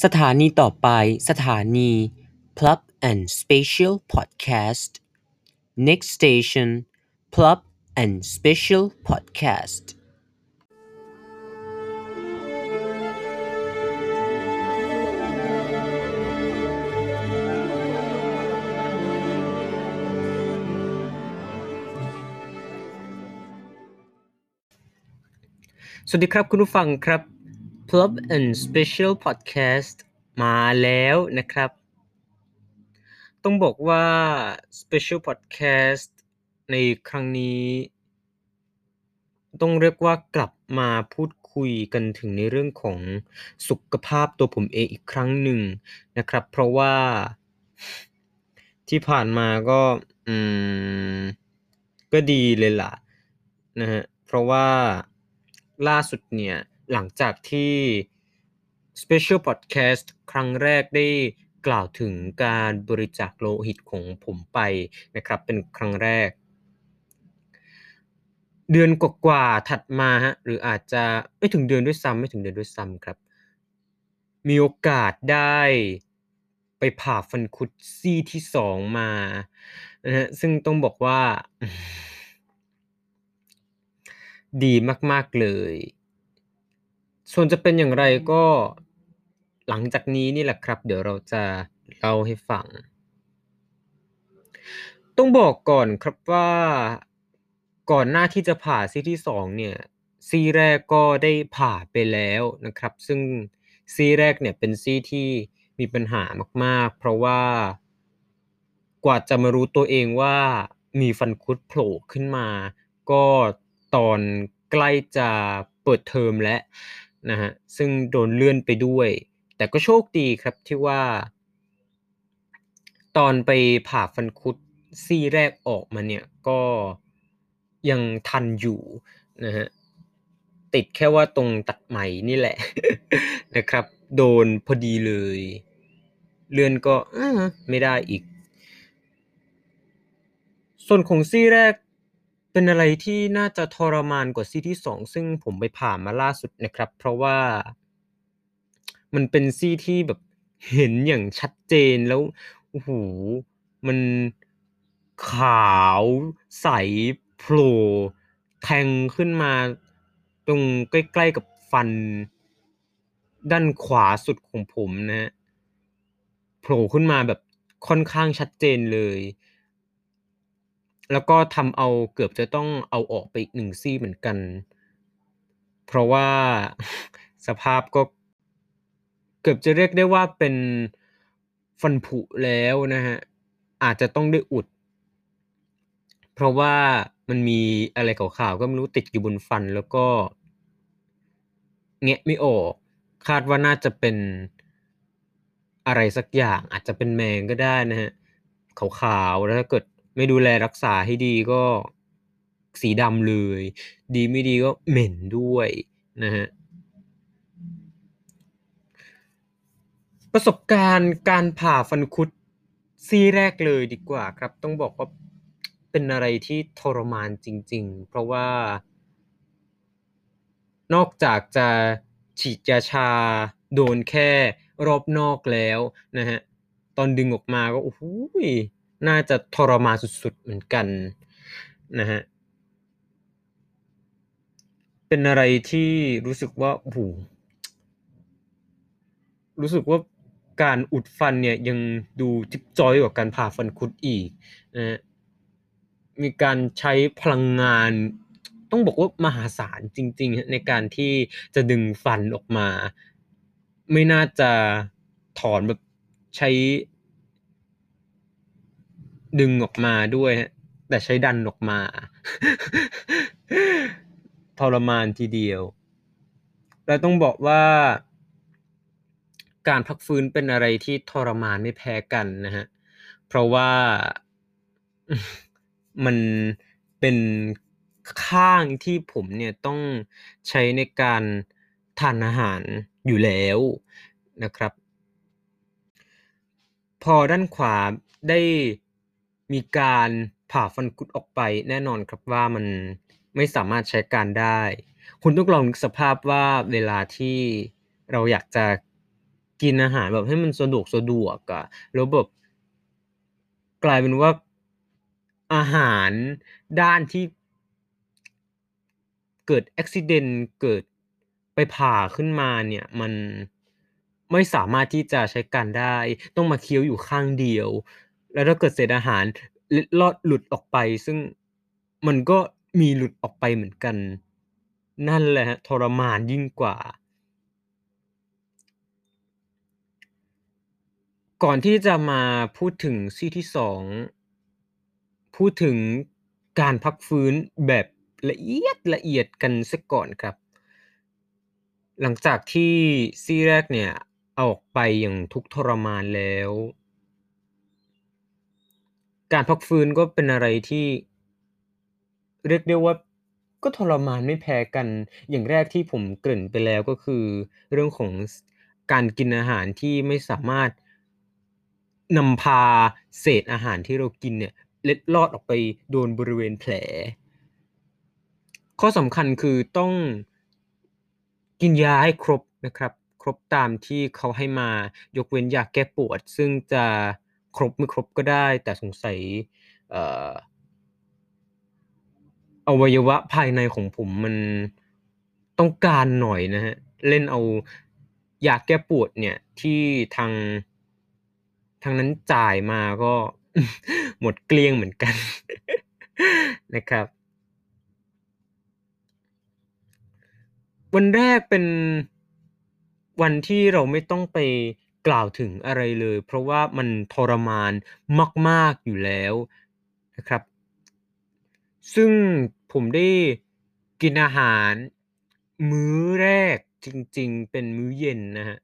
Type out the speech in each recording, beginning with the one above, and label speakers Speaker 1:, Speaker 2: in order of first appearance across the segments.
Speaker 1: สถานีต่อไปสถานี Plug and Special Podcast Next station Plug and Special Podcast สวัสดีครับคุณผู้ฟังครับ Plug and Special Podcast มาแล้วนะครับ ต้องบอกว่า Special Podcast ในครั้งนี้ ต้องเรียกว่ากลับมาพูดคุยกันถึงในเรื่องของสุขภาพตัวผมเองอีกครั้งหนึ่งนะครับ เพราะว่าที่ผ่านมาก็อืมก็ดีเลยล่ะนะฮะเพราะว่าล่าสุดเนี่ย หลังจากที่ Special Podcast ครั้งแรกได้กล่าวถึงการบริจาคโลหิตของผมไปนะครับ เป็นครั้งแรก เดือนกว่าๆถัดมาฮะหรืออาจจะไม่ถึงเดือนด้วยซ้ำไม่ถึงเดือนด้วยซ้ำครับ มีโอกาสได้ไปผ่าฟันคุดซี่ที่สองมานะฮะซึ่งต้องบอกว่า ดีมาก ๆ เลย ส่วนจะเป็นอย่างไรก็หลังจากนี้นี่แหละครับ เดี๋ยวเราจะเล่าให้ฟัง ต้องบอกก่อนครับว่าก่อนหน้าที่จะผ่าซี่ที่สองเนี่ยซี่แรกก็ได้ผ่าไปแล้วนะครับ ซึ่งซี่แรกเนี่ยเป็นซี่ที่มีปัญหามาก ๆ เพราะว่ากว่าจะมารู้ตัวเองว่ามีฟันคุดโผล่ขึ้นมา ก็ตอนใกล้จะเปิดเทอมแล้ว นะฮะซึ่งโดนเลื่อนไปด้วย แต่ก็โชคดีครับที่ว่า ตอนไปผ่าฟันคุดซี่แรกออกมาเนี่ยก็ยังทันอยู่นะฮะติดแค่ว่าตรงตัดไหมนี่แหละนะครับ โดนพอดีเลย เลื่อนก็ไม่ได้อีก ส่วนของซี่แรก เป็นอะไรที่น่าจะทรมานกว่าซี่ที่สองซึ่งผมไปผ่านมาล่าสุดนะครับ เพราะว่า มันเป็นซี่ที่แบบเห็นอย่างชัดเจนแล้วโอ้โหมันขาวใสโผล่แทงขึ้นมาตรงใกล้ๆกับฟัน ด้านขวาสุดของผมนะโผล่ขึ้นมาแบบค่อนข้างชัดเจนเลย แล้วก็ทำเอาเกือบจะต้องเอาออกไปอีกหนึ่งซี่เหมือนกัน เพราะว่าสภาพก็เกือบจะเรียกได้ว่าเป็นฟันผุแล้วนะฮะ อาจจะต้องได้อุด เพราะว่ามันมีอะไรขาวๆก็ไม่รู้ติดอยู่บนฟันแล้วก็แงะไม่ออก คาดว่าน่าจะเป็นอะไรสักอย่างอาจจะเป็นแมงก็ได้นะฮะขาวๆแล้วถ้าเกิด ไม่ดูแลรักษาให้ดีก็สีดำเลย ดีไม่ดีก็เหม็นด้วยนะฮะประสบการณ์การผ่าฟันคุดซี่แรกเลยดีกว่าครับ ต้องบอกว่าเป็นอะไรที่ทรมานจริง ๆ เพราะว่า นอกจากจะฉีดยาชาโดนแค่รอบนอกแล้วนะฮะตอนดึงออกมาก็โอ้โห น่าจะทรมานสุดๆเหมือนกันนะฮะเป็นอะไรที่รู้สึกว่าโอ้โหรู้สึกว่าการอุดฟันเนี่ยยังดูจิ๊บจอยกว่าการผ่าฟันคุดอีกนะฮะมีการใช้พลังงาน ต้องบอกว่ามหาศาลจริงๆ ในการที่จะดึงฟันออกมา ไม่น่าจะถอนแบบใช้ ดึงออกมาด้วย แต่ใช้ดันออกมา ทรมานทีเดียวแล้วต้องบอกว่า การพักฟื้นเป็นอะไรที่ทรมานไม่แพ้กันนะฮะ เพราะว่ามันเป็นข้างที่ผมเนี่ยต้องใช้ในการทานอาหารอยู่แล้วนะครับ พอด้านขวาได้ มีการผ่าฟันคุดออกไป แน่นอนครับว่ามันไม่สามารถใช้การได้ คุณต้องลองนึกสภาพว่าเวลาที่เราอยากจะกินอาหารแบบให้มันสะดวกสะดวกอะแล้วแบบกลายเป็นว่าอาหารด้านที่เกิดอุบิเหตุเกิดไปผ่าขึ้นมาเนี่ยมันไม่สามารถที่จะใช้การได้ ต้องมาเคี้ยวอยู่ข้างเดียว แล้วถ้าเกิดเศษอาหารลอดหลุดออกไป ซึ่งมันก็มีหลุดออกไปเหมือนกัน นั่นแหละครับทรมานยิ่งกว่า ก่อนที่จะมาพูดถึงซี่ที่2พูดถึงการพักฟื้นแบบละเอียดละเอียดกันเสียก่อนครับ หลังจากที่ซี่แรกเนี่ยออกไปอย่างทุกทรมานแล้ว การพักฟื้นก็เป็นอะไรที่ เรียกได้ว่าก็ทรมานไม่แพ้กัน อย่างแรกที่ผมเกริ่นไปแล้วก็คือ เรื่องของการกินอาหารที่ไม่สามารถนำพาเศษอาหารที่เรากินเนี่ยเล็ดลอดออกไปโดนบริเวณแผล ข้อสำคัญคือต้องกินยาให้ครบนะครับ ครบตามที่เขาให้มายกเว้นยาแก้ปวด ซึ่งจะ ครบไม่ครบก็ได้ แต่สงสัยอวัยวะภายในของผมมันต้องการหน่อยนะครับเล่นเอายาแก้ปวดเนี่ยที่ทางทางนั้นจ่ายมาก็หมดเกลี้ยงเหมือนกันนะครับ วันแรกเป็นวันที่เราไม่ต้องไป กล่าวถึงอะไรเลย เพราะว่ามันทรมานมาก ๆอยู่แล้วนะครับ ซึ่งผมได้กินอาหารมื้อแรกจริง ๆ เป็นมื้อเย็นนะครับ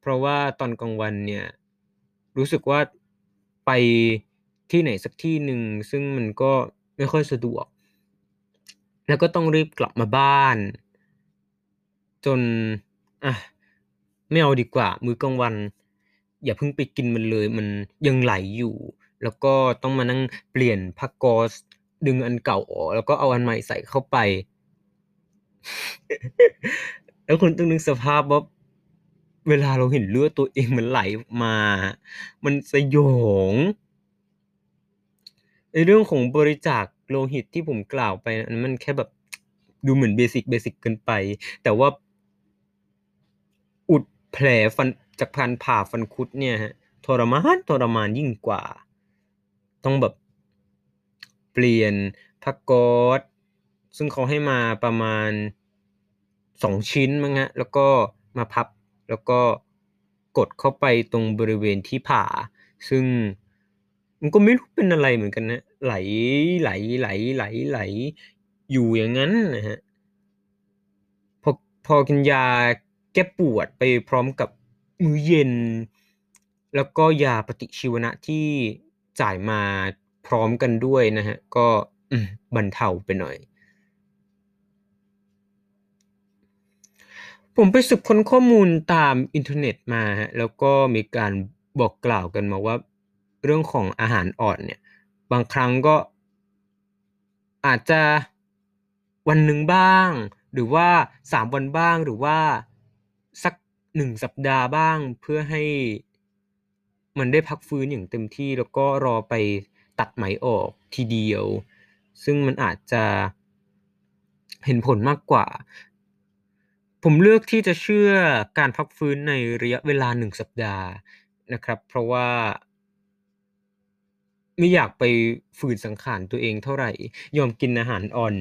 Speaker 1: เพราะว่าตอนกลางวันเนี่ยรู้สึกว่าไปที่ไหนสักที่หนึ่งซึ่งมันก็ไม่ค่อยสะดวก แล้วก็ต้องรีบกลับมาบ้าน จนอะไม่เอาดีกว่า มื้อกลางวัน อย่าเพิ่งไปกินมันเลยมันยังไหลอยู่ แล้วก็ต้องมานั่งเปลี่ยนผ้ากอซดึงอันเก่าออกแล้วก็เอาอันใหม่ใส่เข้าไป แล้วคุณต้องนึกสภาพว่าเวลาเราเห็นเลือดตัวเองมันไหลมา มันสยองในเรื่องของบริจาคโลหิตที่ผมกล่าวไปนั้นมันแค่แบบดูเหมือน basic basic เกินไป แต่ว่าอุดแผลฟัน จากการผ่าฟันคุดเนี่ยครับทรมานทรมานยิ่งกว่า ต้องแบบเปลี่ยนผ้าก๊อซซึ่งเขาให้มาประมาณ2ชิ้นมั้งครับแล้วก็มาพับแล้วก็กดเข้าไปตรงบริเวณที่ผ่า ซึ่งมันก็ไม่รู้เป็นอะไรเหมือนกันครับไหลไหลไหลไหลไหลอยู่อย่างงั้นนะครับพอพอกินยาแก้ปวดไปพร้อมกับ มื้อเย็น แล้วก็ยาปฏิชีวนะที่จ่ายมาพร้อมกันด้วยนะครับก็บรรเทาไปหน่อย ผมไปสืบค้นข้อมูลตามอินเทอร์เน็ตมาครับแล้วก็มีการบอกกล่าวกันมาว่าเรื่องของอาหารอ่อนเนี่ย บางครั้งก็อาจจะวันหนึ่งบ้าง หรือว่า3วันบ้างหรือว่า สัก1สัปดาห์บ้าง เพื่อให้มันได้พักฟื้นอย่างเต็มที่แล้วก็รอไปตัดไหมออกทีเดียว ซึ่งมันอาจจะเห็นผลมากกว่า ผมเลือกที่จะเชื่อการพักฟื้นในระยะเวลา1สัปดาห์นะครับ เพราะว่า ไม่อยากไปฝืนสังขารตัวเองเท่าไหร่ ยอมกินอาหารอ่อน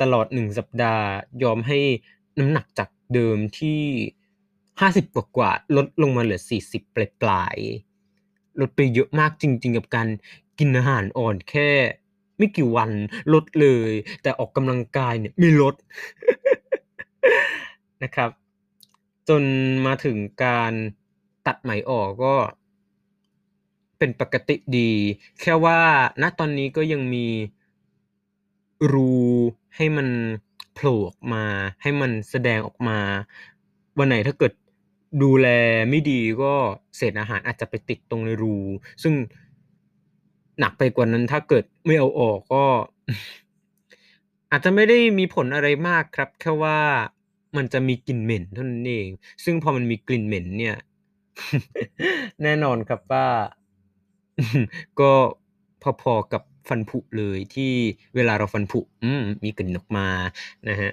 Speaker 1: ตลอด1สัปดาห์ ยอมให้น้ำหนักจากเดิมที่ 50กว่าลดลงมาเหลือ40ปลายๆลดไปเยอะมากจริง ๆ กับการกินอาหารอ่อนแค่ ไม่กี่วันลดเลย แต่ออกกำลังกายเนี่ยไม่ลดนะครับ จนมาถึงการตัดไหมออกก็เป็นปกติดี แค่ว่าณตอนนี้ก็ยังมีรูให้มันโผล่ออกมา ให้มันแสดงออกมา วันไหนถ้าเกิด ดูแลไม่ดีก็เศษอาหารอาจจะไปติดตรงในรู ซึ่งหนักไปกว่านั้นถ้าเกิดไม่เอาออกก็ อาจจะไม่ได้มีผลอะไรมากครับ แค่ว่ามันจะมีกลิ่นเหม็นเท่านั้นเอง ซึ่งพอมันมีกลิ่นเหม็นเนี่ย แน่นอนครับว่า ก็พอๆกับฟันผุเลยที่เวลาเราฟันผุมมีกลิ่นออกมานะครั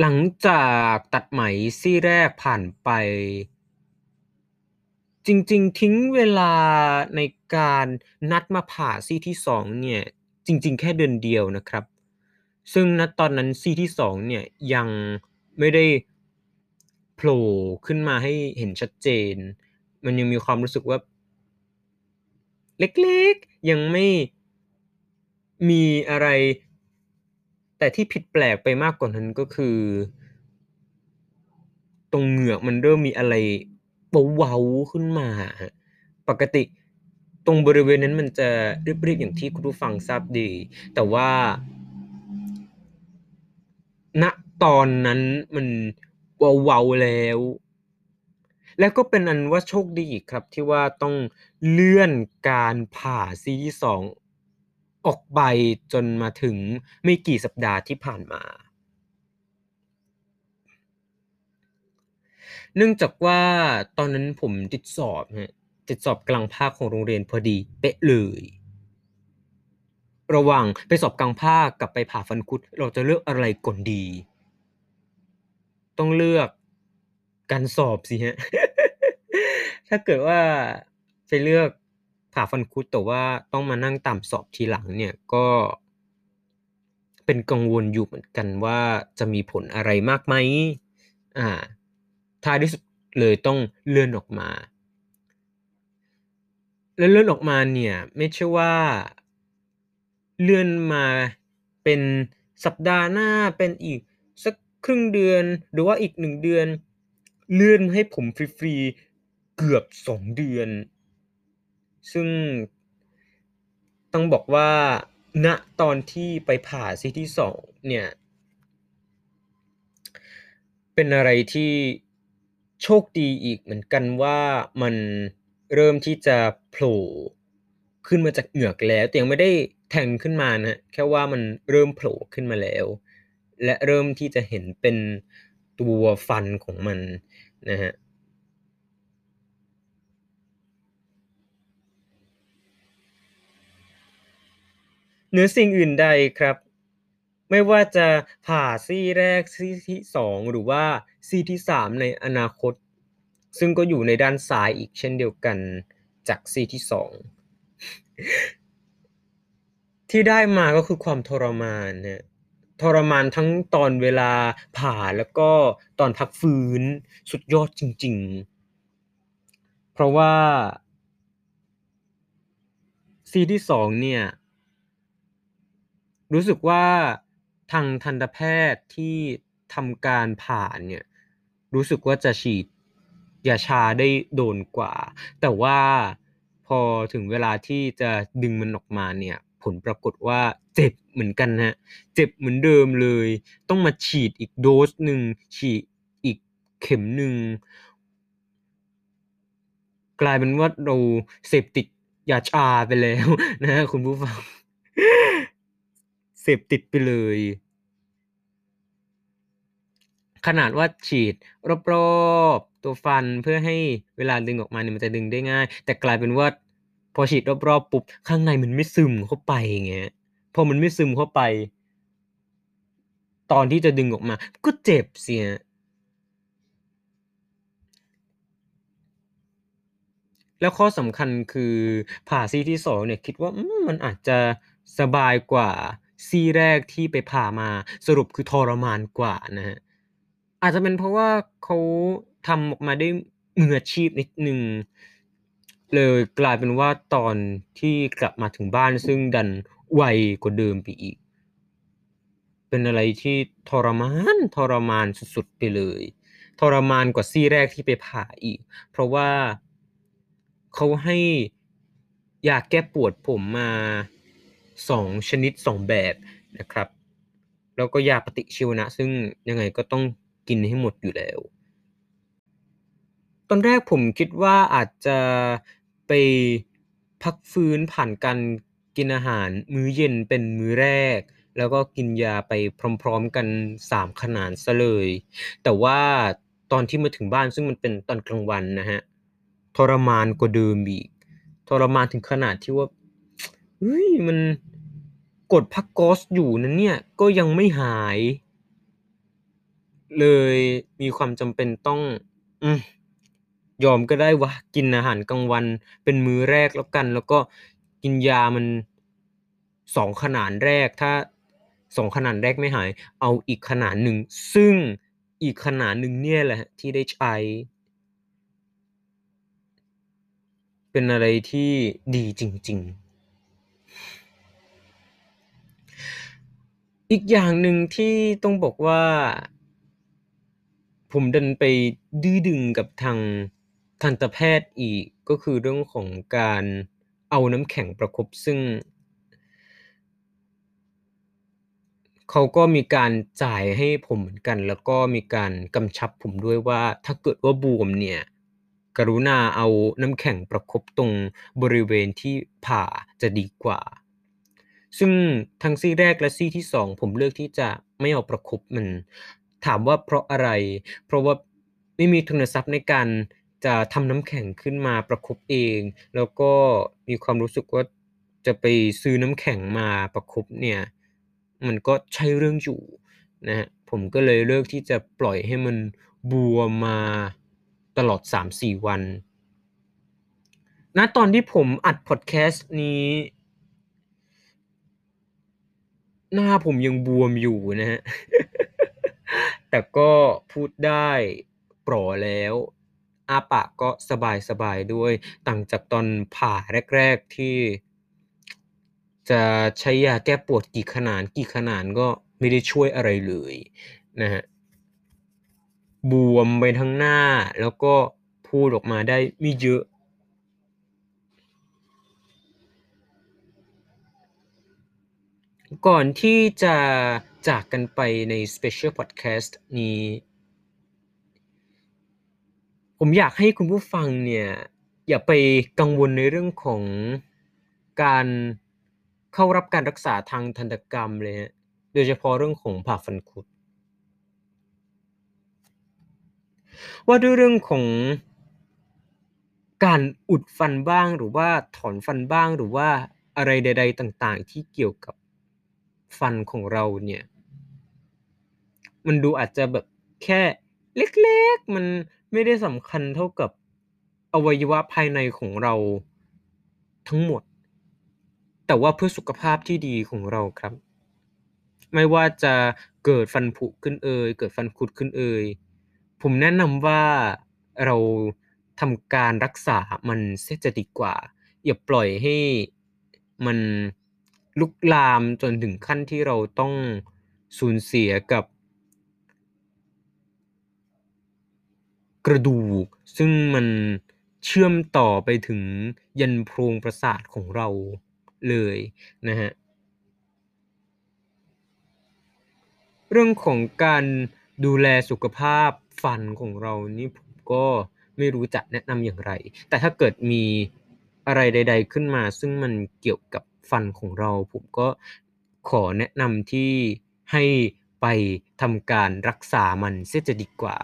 Speaker 1: หลังจากตัดไหมซี่แรกผ่านไป จริง ๆ ทิ้งเวลาในการนัดมาผ่าซี่ที่2เนี่ย จริง ๆ แค่เดือนเดียวนะครับ ซึ่งณตอนนั้นซี่ที่2เนี่ย ยังไม่ได้โผล่ขึ้นมาให้เห็นชัดเจน มันยังมีความรู้สึกว่า เล็กๆ ยังไม่มีอะไร แต่ที่ผิดแปลกไปมากกว่านั้นก็คือ ตรงเหงือกมันเริ่มมีอะไรเว้าๆขึ้นมา ปกติตรงบริเวณนั้นมันจะเรียบๆอย่างที่คุณผู้ฟังทราบดี แต่ว่าณตอนนั้นมันเว้าๆแล้ว แล้วก็เป็นอันว่าโชคดีครับที่ว่าต้องเลื่อนการผ่าซี่ที่2 ออกไปจนมาถึงไม่กี่สัปดาห์ที่ผ่านมา เนื่องจากว่าตอนนั้นผมติดสอบครับติดสอบกลางภาคของโรงเรียนพอดีเป๊ะเลย ระหว่างไปสอบกลางภาคกับไปผ่าฟันคุด เราจะเลือกอะไรก่อนดี ต้องเลือกการสอบสิครับถ้าเกิดว่าไปเลือก ผ่าฟันคุดแต่ว่าต้องมานั่งตามสอบทีหลังเนี่ยก็ เป็นกังวลอยู่เหมือนกันว่าจะมีผลอะไรมากไหมอ่าท้ายที่สุดเลยต้องเลื่อนออกมา แล้วเลื่อนออกมาเนี่ยไม่ใช่ว่าเลื่อนมาเป็นสัปดาห์หน้าเป็นอีกสักครึ่งเดือนหรือว่าอีก1เดือน เลื่อนให้ผมฟรีๆเกือบ2เดือน ซึ่งต้องบอกว่าณตอนที่ไปผ่าซีที่2เนี่ย เป็นอะไรที่โชคดีอีกเหมือนกันว่ามันเริ่มที่จะโผล่ขึ้นมาจากเหงือกแล้ว แต่ยังไม่ได้แทงขึ้นมานะแค่ว่ามันเริ่มโผล่ขึ้นมาแล้ว และเริ่มที่จะเห็นเป็นตัวฟันของมันนะครั เหนือสิ่งอื่นใดครับ ไม่ว่าจะผ่าซี่แรกซี่ที่2หรือว่าซี่ที่3ในอนาคต ซึ่งก็อยู่ในด้านซ้ายอีกเช่นเดียวกันจากซี่ที่2ที่ได้มาก็คือความทรมานครับทรมานทั้งตอนเวลาผ่าแล้วก็ตอนพักฟื้นสุดยอดจริง ๆ เพราะว่าซีที่2เนี่ย รู้สึกว่าทางทันตแพทย์ที่ทำการผ่าเนี่ย รู้สึกว่าจะฉีดยาชาได้โดนกว่า แต่ว่าพอถึงเวลาที่จะดึงมันออกมาเนี่ย ผลปรากฏว่าเจ็บเหมือนกันครับเจ็บเหมือนเดิมเลย ต้องมาฉีดอีกโดสหนึ่งฉีดอีกเข็มหนึ่งกลายเป็นว่าเราเสพติดยาชาไปแล้วนะคุณผู้ฟัง เสพติดไปเลย ขนาดว่าฉีดรอบๆตัวฟันเพื่อให้เวลาดึงออกมาเนี่ยมันจะดึงได้ง่าย แต่กลายเป็นว่าพอฉีดรอบๆปุ๊บข้างในมันไม่ซึมเข้าไปไงครับพอมันไม่ซึมเข้าไป ตอนที่จะดึงออกมา ก็เจ็บเสิครับแล้วข้อสำคัญคือผ่าซี่ที่2เนี่ยคิดว่ามันอาจจะสบายกว่า ซี่แรกที่ไปผ่ามาสรุปคือทรมานกว่านะครับอาจจะเป็นเพราะว่าเขาทำออกมาได้มืออาชีพนิดหนึ่งเลยกลายเป็นว่าตอนที่กลับมาถึงบ้านซึ่งดันไวกว่าเดิมไปอีก เป็นอะไรที่ทรมานทรมานสุดๆไปเลยทรมานกว่าซี่แรกที่ไปผ่าอีก เพราะว่าเขาให้ยาแก้ปวดผมมา 2 ชนิด 2 แบบนะครับ แล้วก็ยาปฏิชีวนะ ซึ่งยังไงก็ต้องกินให้หมดอยู่แล้ว ตอนแรกผมคิดว่าอาจจะไปพักฟื้นผ่านการกินอาหารมื้อเย็นเป็นมื้อแรก แล้วก็กินยาไปพร้อมๆกัน 3 ขนาดซะเลย แต่ว่าตอนที่มาถึงบ้านซึ่งมันเป็นตอนกลางวันนะครับทรมานกว่าเดิมอีกทรมานถึงขนาดที่ว่า เฮ้ยมันกดพักก๊อซอยู่นะเนี่ยก็ยังไม่หาย เลยมีความจำเป็นต้องอืยอมก็ได้วะกินอาหารกลางวันเป็นมื้อแรกแล้วกัน แล้วก็กินยามัน2ขนานแรกถ้า2ขนานแรกไม่หาย เอาอีกขนานหนึ่ง ซึ่งอีกขนานหนึ่งเนี่ยแหละที่ได้ใช้ เป็นอะไรที่ดีจริง ๆ อีกอย่างหนึ่งที่ต้องบอกว่า ผมดันไปดื้อดึงกับทางทันตแพทย์อีก ก็คือเรื่องของการเอาน้ำแข็งประคบ ซึ่ง เขาก็มีการจ่ายให้ผมเหมือนกัน แล้วก็มีการกำชับผมด้วยว่า ถ้าเกิดว่าบวมเนี่ย กรุณาเอาน้ำแข็งประคบตรงบริเวณที่ผ่าจะดีกว่า ซึ่งทั้งซี่แรกและซี่ที่2ผมเลือกที่จะไม่เอาประคบมัน ถามว่าเพราะอะไร เพราะว่าไม่มีทุนทรัพย์ในการจะทำน้ำแข็งขึ้นมาประคบเอง แล้วก็มีความรู้สึกว่าจะไปซื้อน้ำแข็งมาประคบเนี่ยมันก็ใช่เรื่องอยู่นะครับผมก็เลยเลือกที่จะปล่อยให้มันบวมมาตลอด 3-4 วันณตอนที่ผมอัดพอดแคสต์นี้ หน้าผมยังบวมอยู่นะครับแต่ก็พูดได้ปร๋อแล้วอาปากก็สบายๆด้วย ต่างจากตอนผ่าแรก ๆที่ จะใช้ยาแก้ปวดกี่ขนานกี่ขนานก็ไม่ได้ช่วยอะไรเลยนะครับบวมไปทั้งหน้าแล้วก็พูดออกมาได้ไม่เยอะ ก่อนที่จะจากกันไปใน Special Podcast นี้ ผมอยากให้คุณผู้ฟังเนี่ยอย่าไปกังวลในเรื่องของการเข้ารับการรักษาทางทันตกรรมเลยโดยเฉพาะเรื่องของผ่าฟันคุด ว่าด้วยเรื่องของการอุดฟันบ้างหรือว่าถอนฟันบ้างหรือว่าอะไรใด ๆ ต่าง ๆ ที่เกี่ยวกับ ฟันของเราเนี่ย มันดูอาจจะแบบแค่เล็กๆ มันไม่ได้สำคัญเท่ากับอวัยวะภายในของเราทั้งหมด แต่ว่าเพื่อสุขภาพที่ดีของเราครับ ไม่ว่าจะเกิดฟันผุขึ้นเอยเกิดฟันคุดขึ้นเอยผมแนะนำว่าเราทำการรักษามันเสียจะดีกว่า อย่าปล่อยให้มัน ลุกลามจนถึงขั้นที่เราต้องสูญเสียกับ กระดูก ซึ่งมันเชื่อมต่อไปถึงยันโพรงประสาทของเราเลยนะครับเรื่องของการดูแลสุขภาพฟันของเรานี่ผมก็ไม่รู้จะแนะนำอย่างไร แต่ถ้าเกิดมีอะไรใด ๆ ขึ้นมา ซึ่งมันเกี่ยวกับ ฟันของเรา ผมก็ขอแนะนำที่ให้ไปทำการรักษามันเสียจะดีกว่า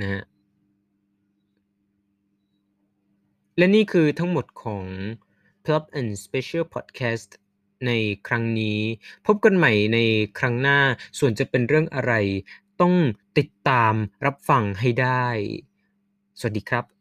Speaker 1: นะครับและนี่คือทั้งหมดของ Plot and Special Podcast ในครั้งนี้ พบกันใหม่ในครั้งหน้าส่วนจะเป็นเรื่องอะไร ต้องติดตามรับฟังให้ได้ สวัสดีครับ